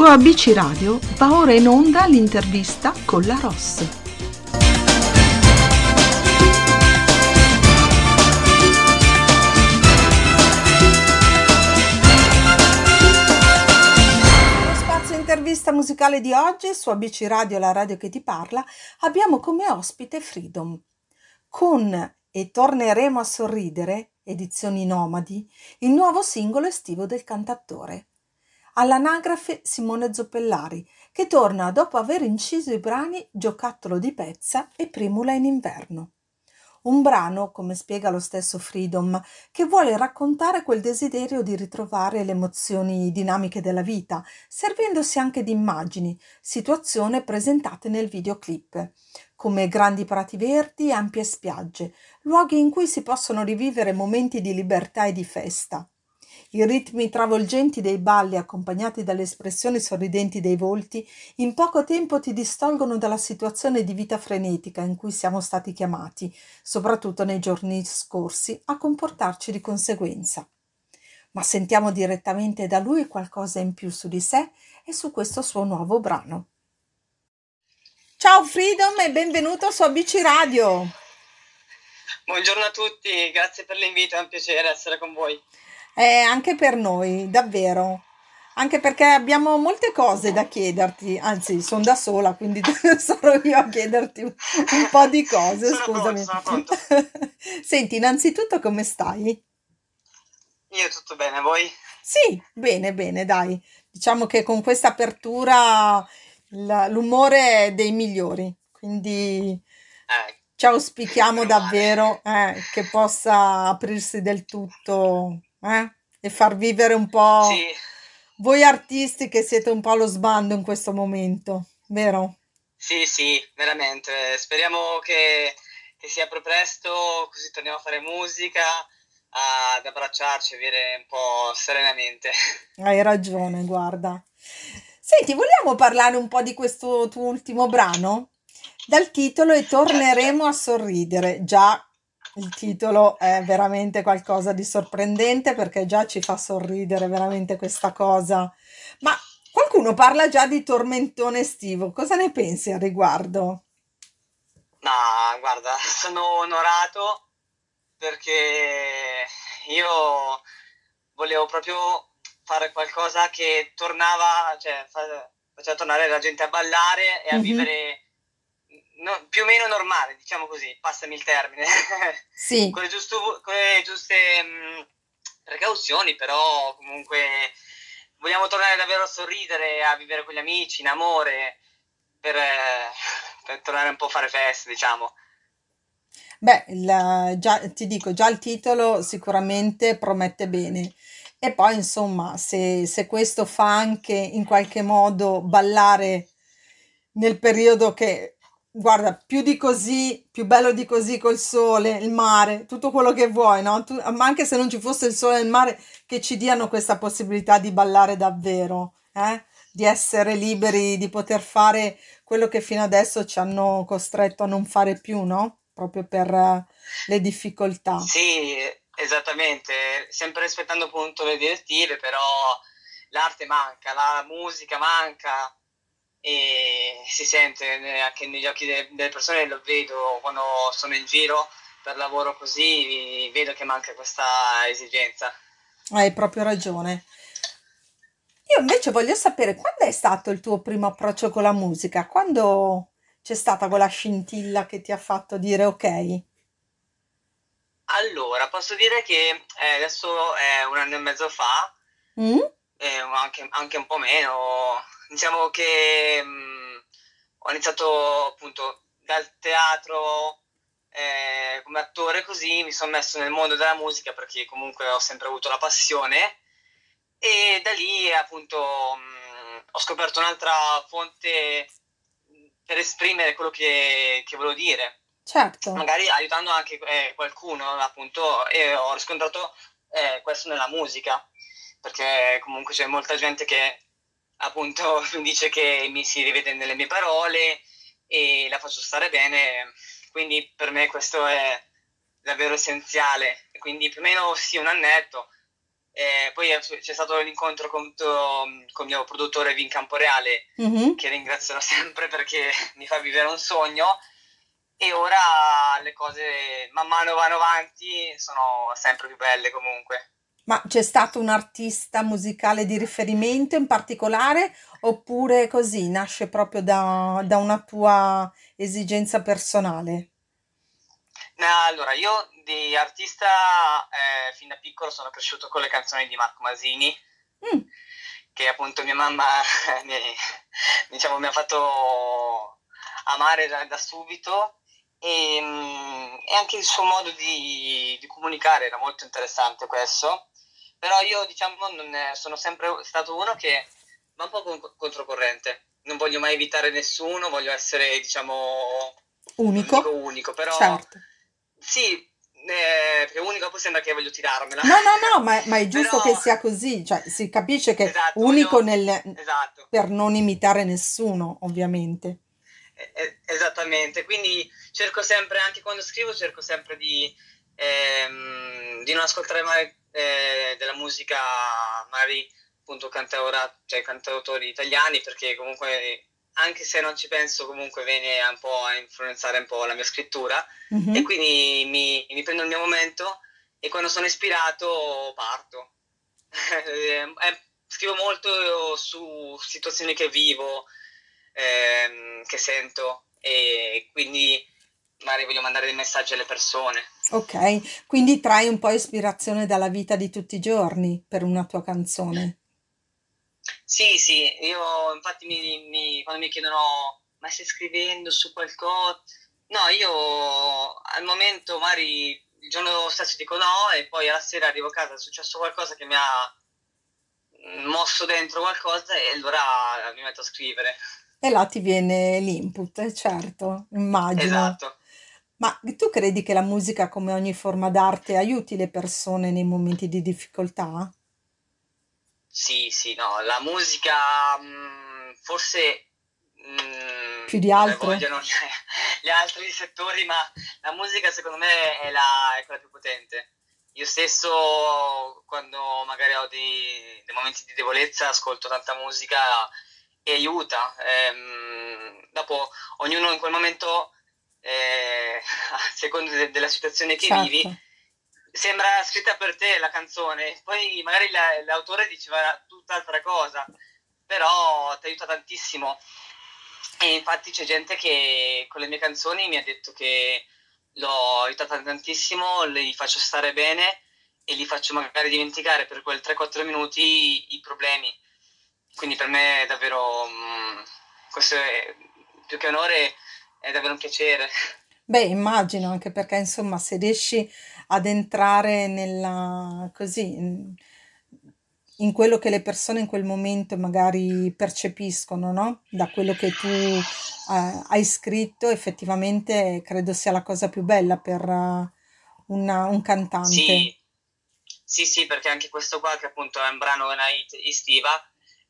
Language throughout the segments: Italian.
Su ABC Radio va ora in onda l'intervista con la Ross. spazio intervista musicale di oggi su ABC Radio, la radio che ti parla, abbiamo come ospite Freedom. Con E torneremo a sorridere, edizioni nomadi, il nuovo singolo estivo del cantattore all'anagrafe Simone Zoppellari, che torna dopo aver inciso i brani Giocattolo di pezza e Primula in inverno. Un brano, come spiega lo stesso Freedom, che vuole raccontare quel desiderio di ritrovare le emozioni dinamiche della vita, servendosi anche di immagini, situazioni presentate nel videoclip, come grandi prati verdi e ampie spiagge, luoghi in cui si possono rivivere momenti di libertà e di festa. I ritmi travolgenti dei balli, accompagnati dalle espressioni sorridenti dei volti, in poco tempo ti distolgono dalla situazione di vita frenetica in cui siamo stati chiamati, soprattutto nei giorni scorsi, a comportarci di conseguenza. Ma sentiamo direttamente da lui qualcosa in più su di sé e su questo suo nuovo brano. Ciao Freedom e benvenuto su ABC Radio. Buongiorno a tutti, grazie per l'invito, è un piacere essere con voi. Eh, anche per noi, davvero. Anche perché abbiamo molte cose da chiederti, anzi, sono da sola, quindi sarò io a chiederti un, po' di cose, scusami. pronto. Senti, innanzitutto come stai? Io tutto bene, voi? Sì, bene, bene, dai. Diciamo che con questa apertura la- l'umore è dei migliori, quindi Eh, ci auspichiamo davvero eh, che possa aprirsi del tutto eh, e far vivere un po' Sì, voi artisti che siete un po' allo sbando in questo momento, vero? sì, sì, veramente. Speriamo che, che si apra presto, così torniamo a fare musica, ad abbracciarci e vivere un po' serenamente. Hai ragione, guarda. Senti, vogliamo parlare un po' di questo tuo ultimo brano? Dal titolo E Certo, torneremo certo. a sorridere. Già il titolo è veramente qualcosa di sorprendente perché già ci fa sorridere veramente questa cosa. Ma qualcuno parla già di tormentone estivo. Cosa ne pensi al riguardo? Ma guarda, sono onorato perché io volevo proprio fare qualcosa che tornava, cioè fa- faceva tornare la gente a ballare e a Mhm. vivere no- più o meno normale, diciamo così, passami il termine, Sì, con le, giusto- con le giuste mh, precauzioni, però comunque vogliamo tornare davvero a sorridere, a vivere con gli amici, in amore, per, eh, per tornare un po' a fare feste, diciamo. beh, il- già, ti dico, già il titolo sicuramente promette bene. E poi, insomma, se, se questo fa anche in qualche modo ballare nel periodo che, guarda, più di così, più bello di così col sole, il mare, tutto quello che vuoi, no? Tu- ma anche se non ci fosse il sole e il mare, che ci diano questa possibilità di ballare davvero, eh? Di essere liberi, di poter fare quello che fino adesso ci hanno costretto a non fare più, no? Proprio per eh, le difficoltà. Sì, esattamente, sempre rispettando appunto le direttive, però l'arte manca, la musica manca e si sente anche negli occhi de- delle persone, lo vedo quando sono in giro per lavoro così, vedo che manca questa esigenza. Hai proprio ragione. Io invece voglio sapere quando è stato il tuo primo approccio con la musica? Quando c'è stata quella scintilla che ti ha fatto dire ok? Allora, posso dire che eh, adesso è un anno e mezzo fa, Mm? eh, anche, anche un po' meno, diciamo che mh, ho iniziato appunto dal teatro eh, come attore così, mi sono messo nel mondo della musica perché comunque ho sempre avuto la passione e da lì appunto mh, ho scoperto un'altra fonte per esprimere quello che, che volevo dire. Certo, magari aiutando anche eh, qualcuno, appunto, e ho riscontrato eh, questo nella musica, perché comunque c'è molta gente che appunto mi dice che mi si rivede nelle mie parole e la faccio stare bene, quindi per me questo è davvero essenziale, quindi più o meno sì, un annetto, Eh, poi c'è stato l'incontro con, con, il mio produttore Vin Camporeale, Mhm. che ringrazierò sempre perché mi fa vivere un sogno. E ora le cose man mano vanno avanti, sono sempre più belle comunque. Ma c'è stato un artista musicale di riferimento in particolare? Oppure così nasce proprio da, da una tua esigenza personale? No, allora, io di artista eh, fin da piccolo sono cresciuto con le canzoni di Marco Masini, Mm, che appunto mia mamma mi, diciamo, mi ha fatto amare da, da subito. E, mm, e anche il suo modo di, di comunicare era molto interessante questo, però io diciamo non è- sono sempre stato uno che va un po' con- controcorrente, non voglio mai evitare nessuno, voglio essere diciamo, unico? unico, però Certo. sì, eh, perché unico poi sembra che voglio tirarmela, No, no, no, ma, ma è giusto che però sia così, cioè si capisce che esatto, unico voglio, nel, esatto. per non imitare nessuno, ovviamente. Eh, Esattamente, quindi cerco sempre, anche quando scrivo, cerco sempre di, ehm, di non ascoltare mai eh, della musica, magari appunto cantaora, cioè cantautori italiani, perché comunque, anche se non ci penso, comunque viene un po' a influenzare un po' la mia scrittura, e Mhm. quindi mi, mi prendo il mio momento e quando sono ispirato parto. Eh, scrivo molto su situazioni che vivo, ehm, che sento e quindi magari voglio mandare dei messaggi alle persone. Ok, quindi trai un po' ispirazione dalla vita di tutti i giorni per una tua canzone. Sì, sì, io infatti mi, mi- quando mi chiedono ma stai scrivendo su qualcosa? No, io al momento magari il giorno stesso dico no e poi alla sera arrivo a casa, è successo qualcosa che mi ha mosso dentro qualcosa e allora mi metto a scrivere. E là ti viene l'input, certo, immagino. Esatto. Ma tu credi che la musica, come ogni forma d'arte, aiuti le persone nei momenti di difficoltà? Sì, sì, no, la musica mh, forse Più mh, di non ne altre? vogliono gli, gli altri settori, ma la musica secondo me è, la, è quella più potente. Io stesso, quando magari ho dei, dei momenti di debolezza, ascolto tanta musica e aiuta. Ehm, dopo, ognuno in quel momento, eh, a seconda de- della situazione che vivi, Certo, sembra scritta per te la canzone, poi magari la- l'autore diceva tutt'altra cosa, però ti aiuta tantissimo. E infatti c'è gente che con le mie canzoni mi ha detto che l'ho aiutata tantissimo, li faccio stare bene e li faccio magari dimenticare per quel 3-4 minuti i, problemi. Quindi per me è davvero, mm, questo è più che onore, è davvero un piacere. Beh, immagino anche perché insomma, se riesci ad entrare nella, così, in, in quello che le persone in quel momento magari percepiscono, no? Da quello che tu eh, hai scritto, effettivamente credo sia la cosa più bella per eh, una- un cantante. Sì, sì, sì, perché anche questo qua, che appunto è un brano una hit estiva,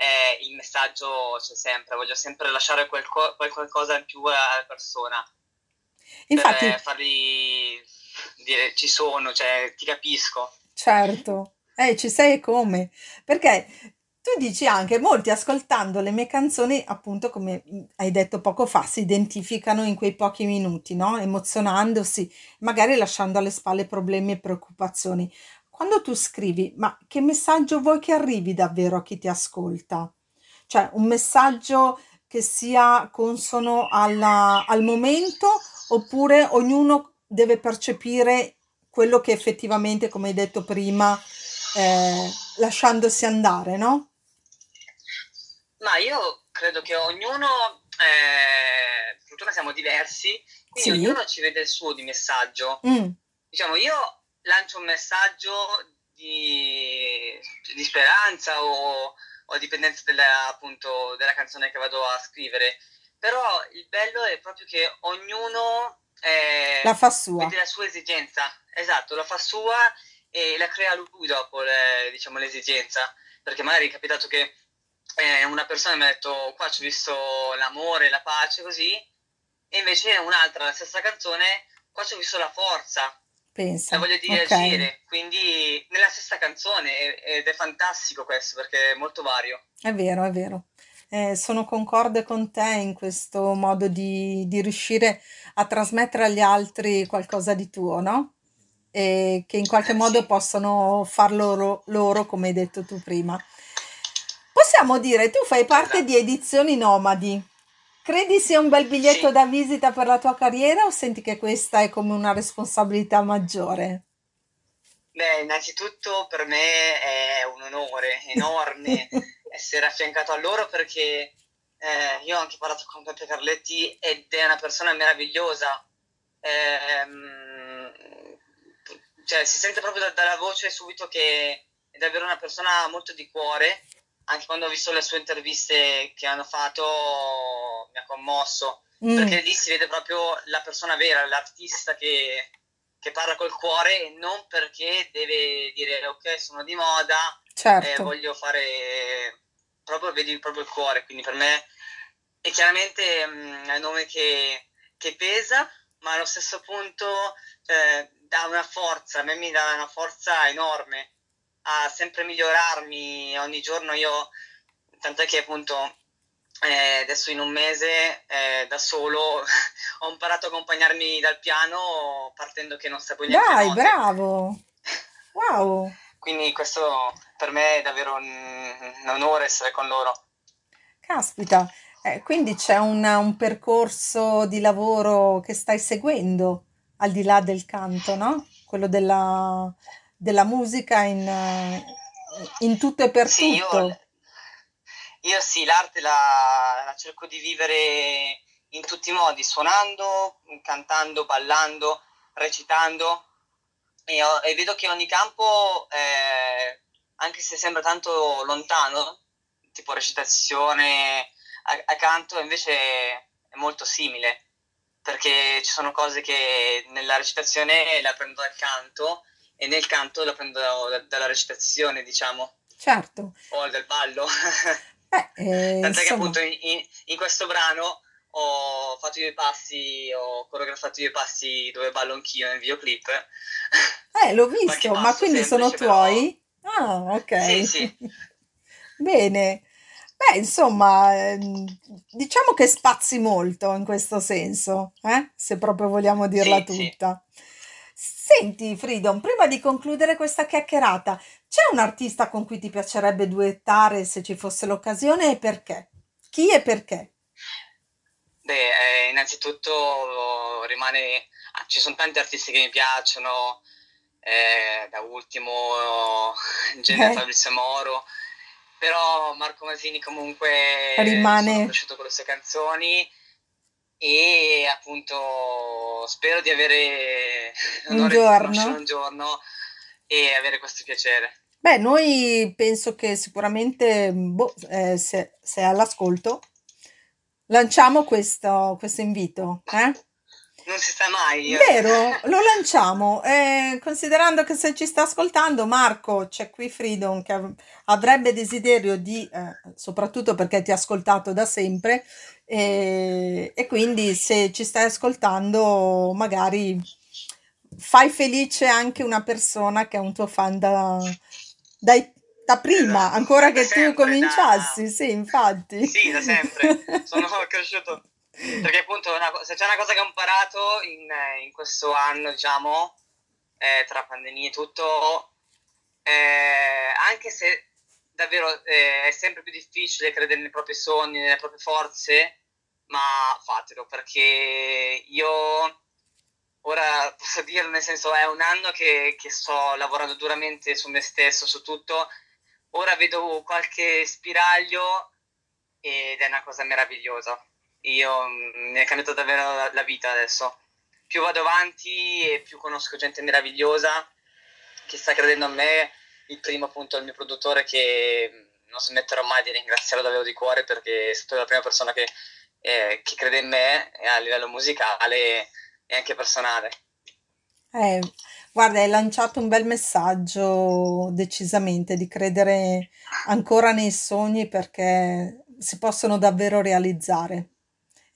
eh, il messaggio c'è sempre, voglio sempre lasciare qualco- qualcosa in più alla persona, per Infatti, fargli dire ci sono, cioè ti capisco. Certo, eh, ci sei e come? Perché tu dici anche, molti ascoltando le mie canzoni, appunto, come hai detto poco fa, si identificano in quei pochi minuti, no? Emozionandosi, magari lasciando alle spalle problemi e preoccupazioni. Quando tu scrivi, ma che messaggio vuoi che arrivi davvero a chi ti ascolta? Cioè, un messaggio che sia consono alla- al momento oppure ognuno deve percepire quello che effettivamente, come hai detto prima, eh, lasciandosi andare, no? Ma io credo che ognuno, eh, siamo diversi, quindi Sì? ognuno ci vede il suo di messaggio. Mm, Diciamo, io lancio un messaggio di, di speranza o, o dipendenza della, appunto, della canzone che vado a scrivere, però il bello è proprio che ognuno la eh, fa sua, vede la sua esigenza, esatto, la fa sua e la crea lui dopo, le- diciamo, l'esigenza, perché magari è capitato che eh, una persona mi ha detto qua ci ho visto l'amore, la pace, così, e invece un'altra, la stessa canzone, qua ci ho visto la forza. Pensa. La voglia di Ok. reagire, quindi nella stessa canzone ed è fantastico questo perché è molto vario. È vero, è vero. Eh, sono concorde con te in questo modo di, di riuscire a trasmettere agli altri qualcosa di tuo, no? E che in qualche Eh, modo sì, possono farlo loro, loro, come hai detto tu prima. Possiamo dire, tu fai parte di esatto. Edizioni Nomadi. Credi sia un bel biglietto Sì. da visita per la tua carriera o senti che questa è come una responsabilità maggiore? Beh, innanzitutto per me è un onore enorme essere affiancato a loro perché eh, io ho anche parlato con Peppe Carletti ed è una persona meravigliosa. Ehm, cioè, si sente proprio da- dalla voce subito che è davvero una persona molto di cuore. Anche quando ho visto le sue interviste che hanno fatto, mi ha commosso Mm, perché lì si vede proprio la persona vera, l'artista che, che parla col cuore e non perché deve dire ok, sono di moda, eh, certo. voglio fare proprio, vedi proprio il cuore, quindi per me è chiaramente mh, è un nome che, che pesa, ma allo stesso punto eh, dà una forza, a me mi dà una forza enorme a sempre migliorarmi. Ogni giorno io, tant'è che appunto eh, adesso in un mese eh, da solo ho imparato a accompagnarmi dal piano partendo che non sapevo le Dai, note. bravo. Wow. Quindi questo per me è davvero un, un onore essere con loro. Caspita, eh, quindi c'è un, un percorso di lavoro che stai seguendo al di là del canto, no? Quello della, della musica in, in tutto e per Sì, tutto. io sì, l'arte la, la cerco di vivere in tutti i modi, suonando, cantando, ballando, recitando e, ho- e vedo che ogni campo, eh, anche se sembra tanto lontano, tipo recitazione, a- accanto, invece è molto simile, perché ci sono cose che nella recitazione la prendo dal canto e nel canto la prendo da- dalla recitazione, diciamo Certo. o del ballo. Beh, eh, Tant'è che appunto in, in- in questo brano ho fatto i passi, ho coreografato i passi dove ballo anch'io nel videoclip. eh, l'ho visto, ma quindi sono semplice, però tuoi? Ah, sì, ok. sì, Bene. Beh, insomma, ehm, diciamo che spazi molto in questo senso, eh? Se proprio vogliamo dirla sì, sì. Senti, Freedom, prima di concludere questa chiacchierata, c'è un artista con cui ti piacerebbe duettare se ci fosse l'occasione e perché? Chi e perché? Beh, eh, innanzitutto rimane... ah, ci sono tanti artisti che mi piacciono, eh, da ultimo in genere Eh, Fabrizio Moro, però Marco Masini comunque sono rimane cresciuto con le sue canzoni e appunto spero di avere un giorno? un giorno e avere questo piacere. Beh, noi penso che sicuramente, boh, eh, se, se all'ascolto, lanciamo questo, questo invito, eh? Non si sa mai. io- Vero, lo lanciamo. Eh, considerando che se ci sta ascoltando Marco, c'è qui Freedom che av- avrebbe desiderio di, eh, soprattutto perché ti ha ascoltato da sempre, e, e quindi se ci stai ascoltando, magari fai felice anche una persona che è un tuo fan da, dai- da prima, Esatto, ancora da che tu sempre, da... cominciassi, sì, infatti. Sì, da sempre. Sono cresciuto. Perché appunto una co- se c'è una cosa che ho imparato in, eh, in questo anno, diciamo, eh, tra pandemie e tutto, eh, anche se davvero eh, è sempre più difficile credere nei propri sogni, nelle proprie forze, ma fatelo perché io ora posso dirlo, nel senso è un anno che, che sto lavorando duramente su me stesso, su tutto. Ora vedo qualche spiraglio ed è una cosa meravigliosa. Io mm, mi è cambiata davvero la, la vita adesso. Più vado avanti e più conosco gente meravigliosa che sta credendo a me. Il primo appunto è il mio produttore che mm, non smetterò mai di ringraziarlo davvero di cuore perché è stata la prima persona che, eh, che crede in me eh, a livello musicale e anche personale. Eh, guarda, hai lanciato un bel messaggio decisamente di credere ancora nei sogni perché si possono davvero realizzare.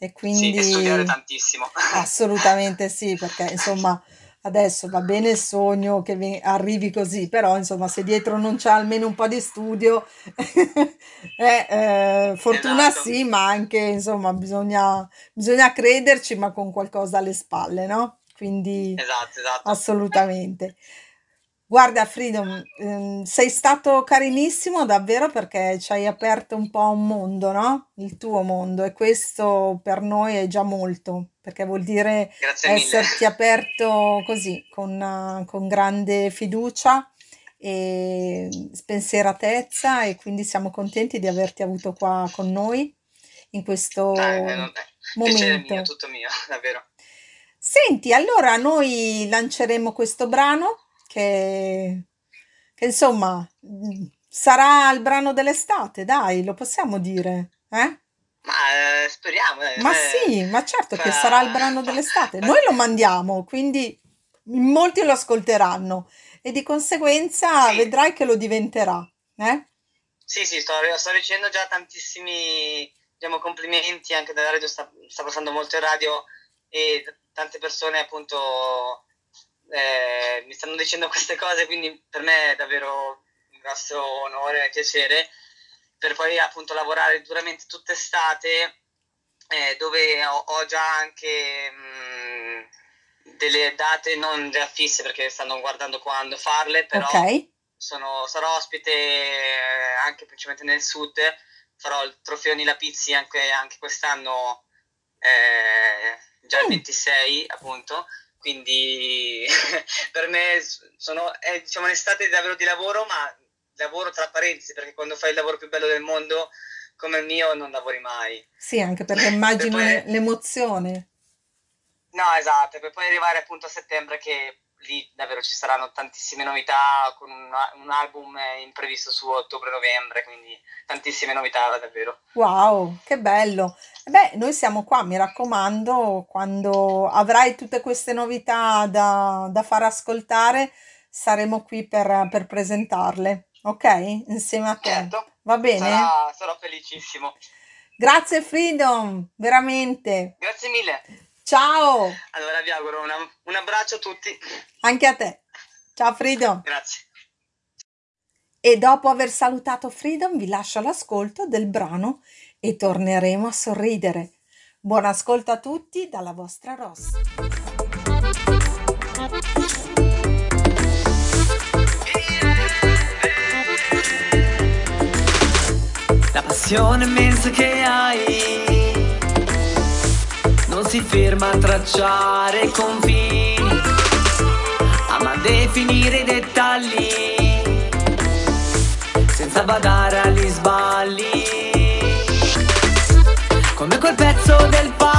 E Sì, e studiare quindi tantissimo. assolutamente sì, perché insomma adesso va bene il sogno che vi- arrivi così, però insomma se dietro non c'è almeno un po' di studio, eh, eh, fortuna Esatto, sì, ma anche insomma bisogna, bisogna crederci, ma con qualcosa alle spalle, no? Quindi esatto, esatto. assolutamente. Guarda, Freedom, ehm, sei stato carinissimo davvero perché ci hai aperto un po' un mondo, no? Il tuo mondo e questo per noi è già molto, perché vuol dire Grazie mille. esserti aperto così, con, eh, con grande fiducia e spensieratezza e quindi siamo contenti di averti avuto qua con noi in Dai, eh, questo vabbè. Piacere mio, momento. tutto mio, davvero. Senti, allora noi lanceremo questo brano che, che insomma mm, sarà il brano dell'estate, dai, lo possiamo dire, eh? Ma eh, speriamo, a Ma sì, ma certo che sarà il fa, brano fa, dell'estate. fa- Noi lo mandiamo, quindi in molti lo ascolteranno e di conseguenza Sì, vedrai che lo diventerà, eh? sì, sì, sto, sto ricevendo già tantissimi, diciamo, complimenti anche dalla radio, sta, sta passando molto in radio e t- tante persone appunto eh, mi stanno dicendo queste cose, quindi per me è davvero un grosso onore e piacere. Per poi appunto lavorare duramente tutta estate eh, dove ho, ho già anche mh, delle date non già fisse perché stanno guardando quando farle, però sono, sarò ospite eh, anche principalmente nel sud, farò il trofeo Nila Pizzi anche, anche quest'anno, eh, già il Mm, 26 appunto, quindi per me sono, è diciamo un'estate davvero di lavoro, ma lavoro tra parentesi perché quando fai il lavoro più bello del mondo come il mio non lavori mai. Sì, anche perché Per immagino poi le- l'emozione. No, esatto, per poi arrivare appunto a settembre che lì davvero ci saranno tantissime novità con un, un album imprevisto su ottobre-novembre, quindi tantissime novità davvero. Wow, che bello! Beh, noi siamo qua, mi raccomando, quando avrai tutte queste novità da, da far ascoltare, saremo qui per, per presentarle, ok? Insieme a te. Certo, Va bene? sarà, sarò felicissimo. Grazie Freedom, veramente. Grazie mille. Ciao, Allora vi auguro una- un abbraccio a tutti. anche a te. Ciao Freedom. Grazie. E dopo aver salutato Freedom vi lascio l'ascolto del brano e torneremo a sorridere. Buon ascolto a tutti dalla vostra Ross. La passione immensa che hai non si ferma a tracciare confini, ama definire i dettagli senza badare agli sbagli. Come quel pezzo del puzzle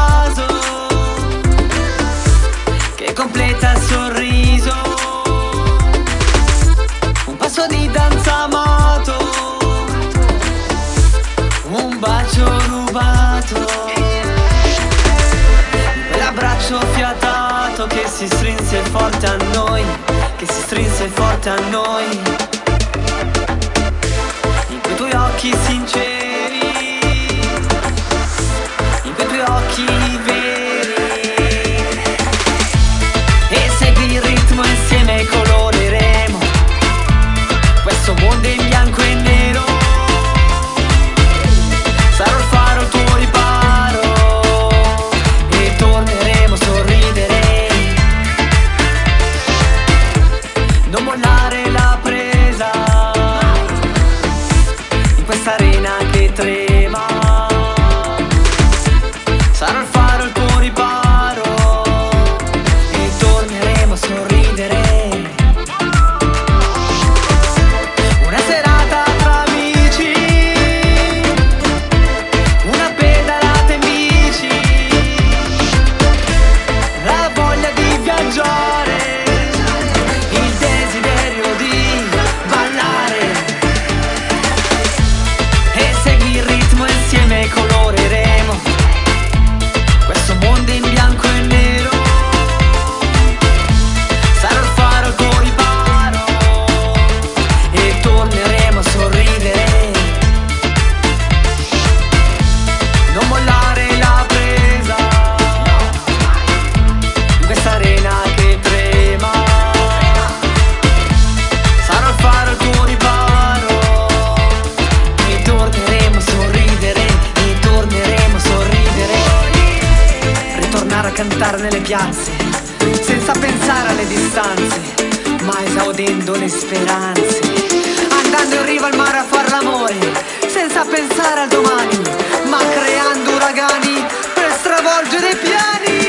si strinse forte a noi Che si strinse forte a noi piazze, senza pensare alle distanze, ma esaudendo le speranze. Andando in riva al mare a far l'amore, senza pensare al domani, ma creando uragani per stravolgere i piani.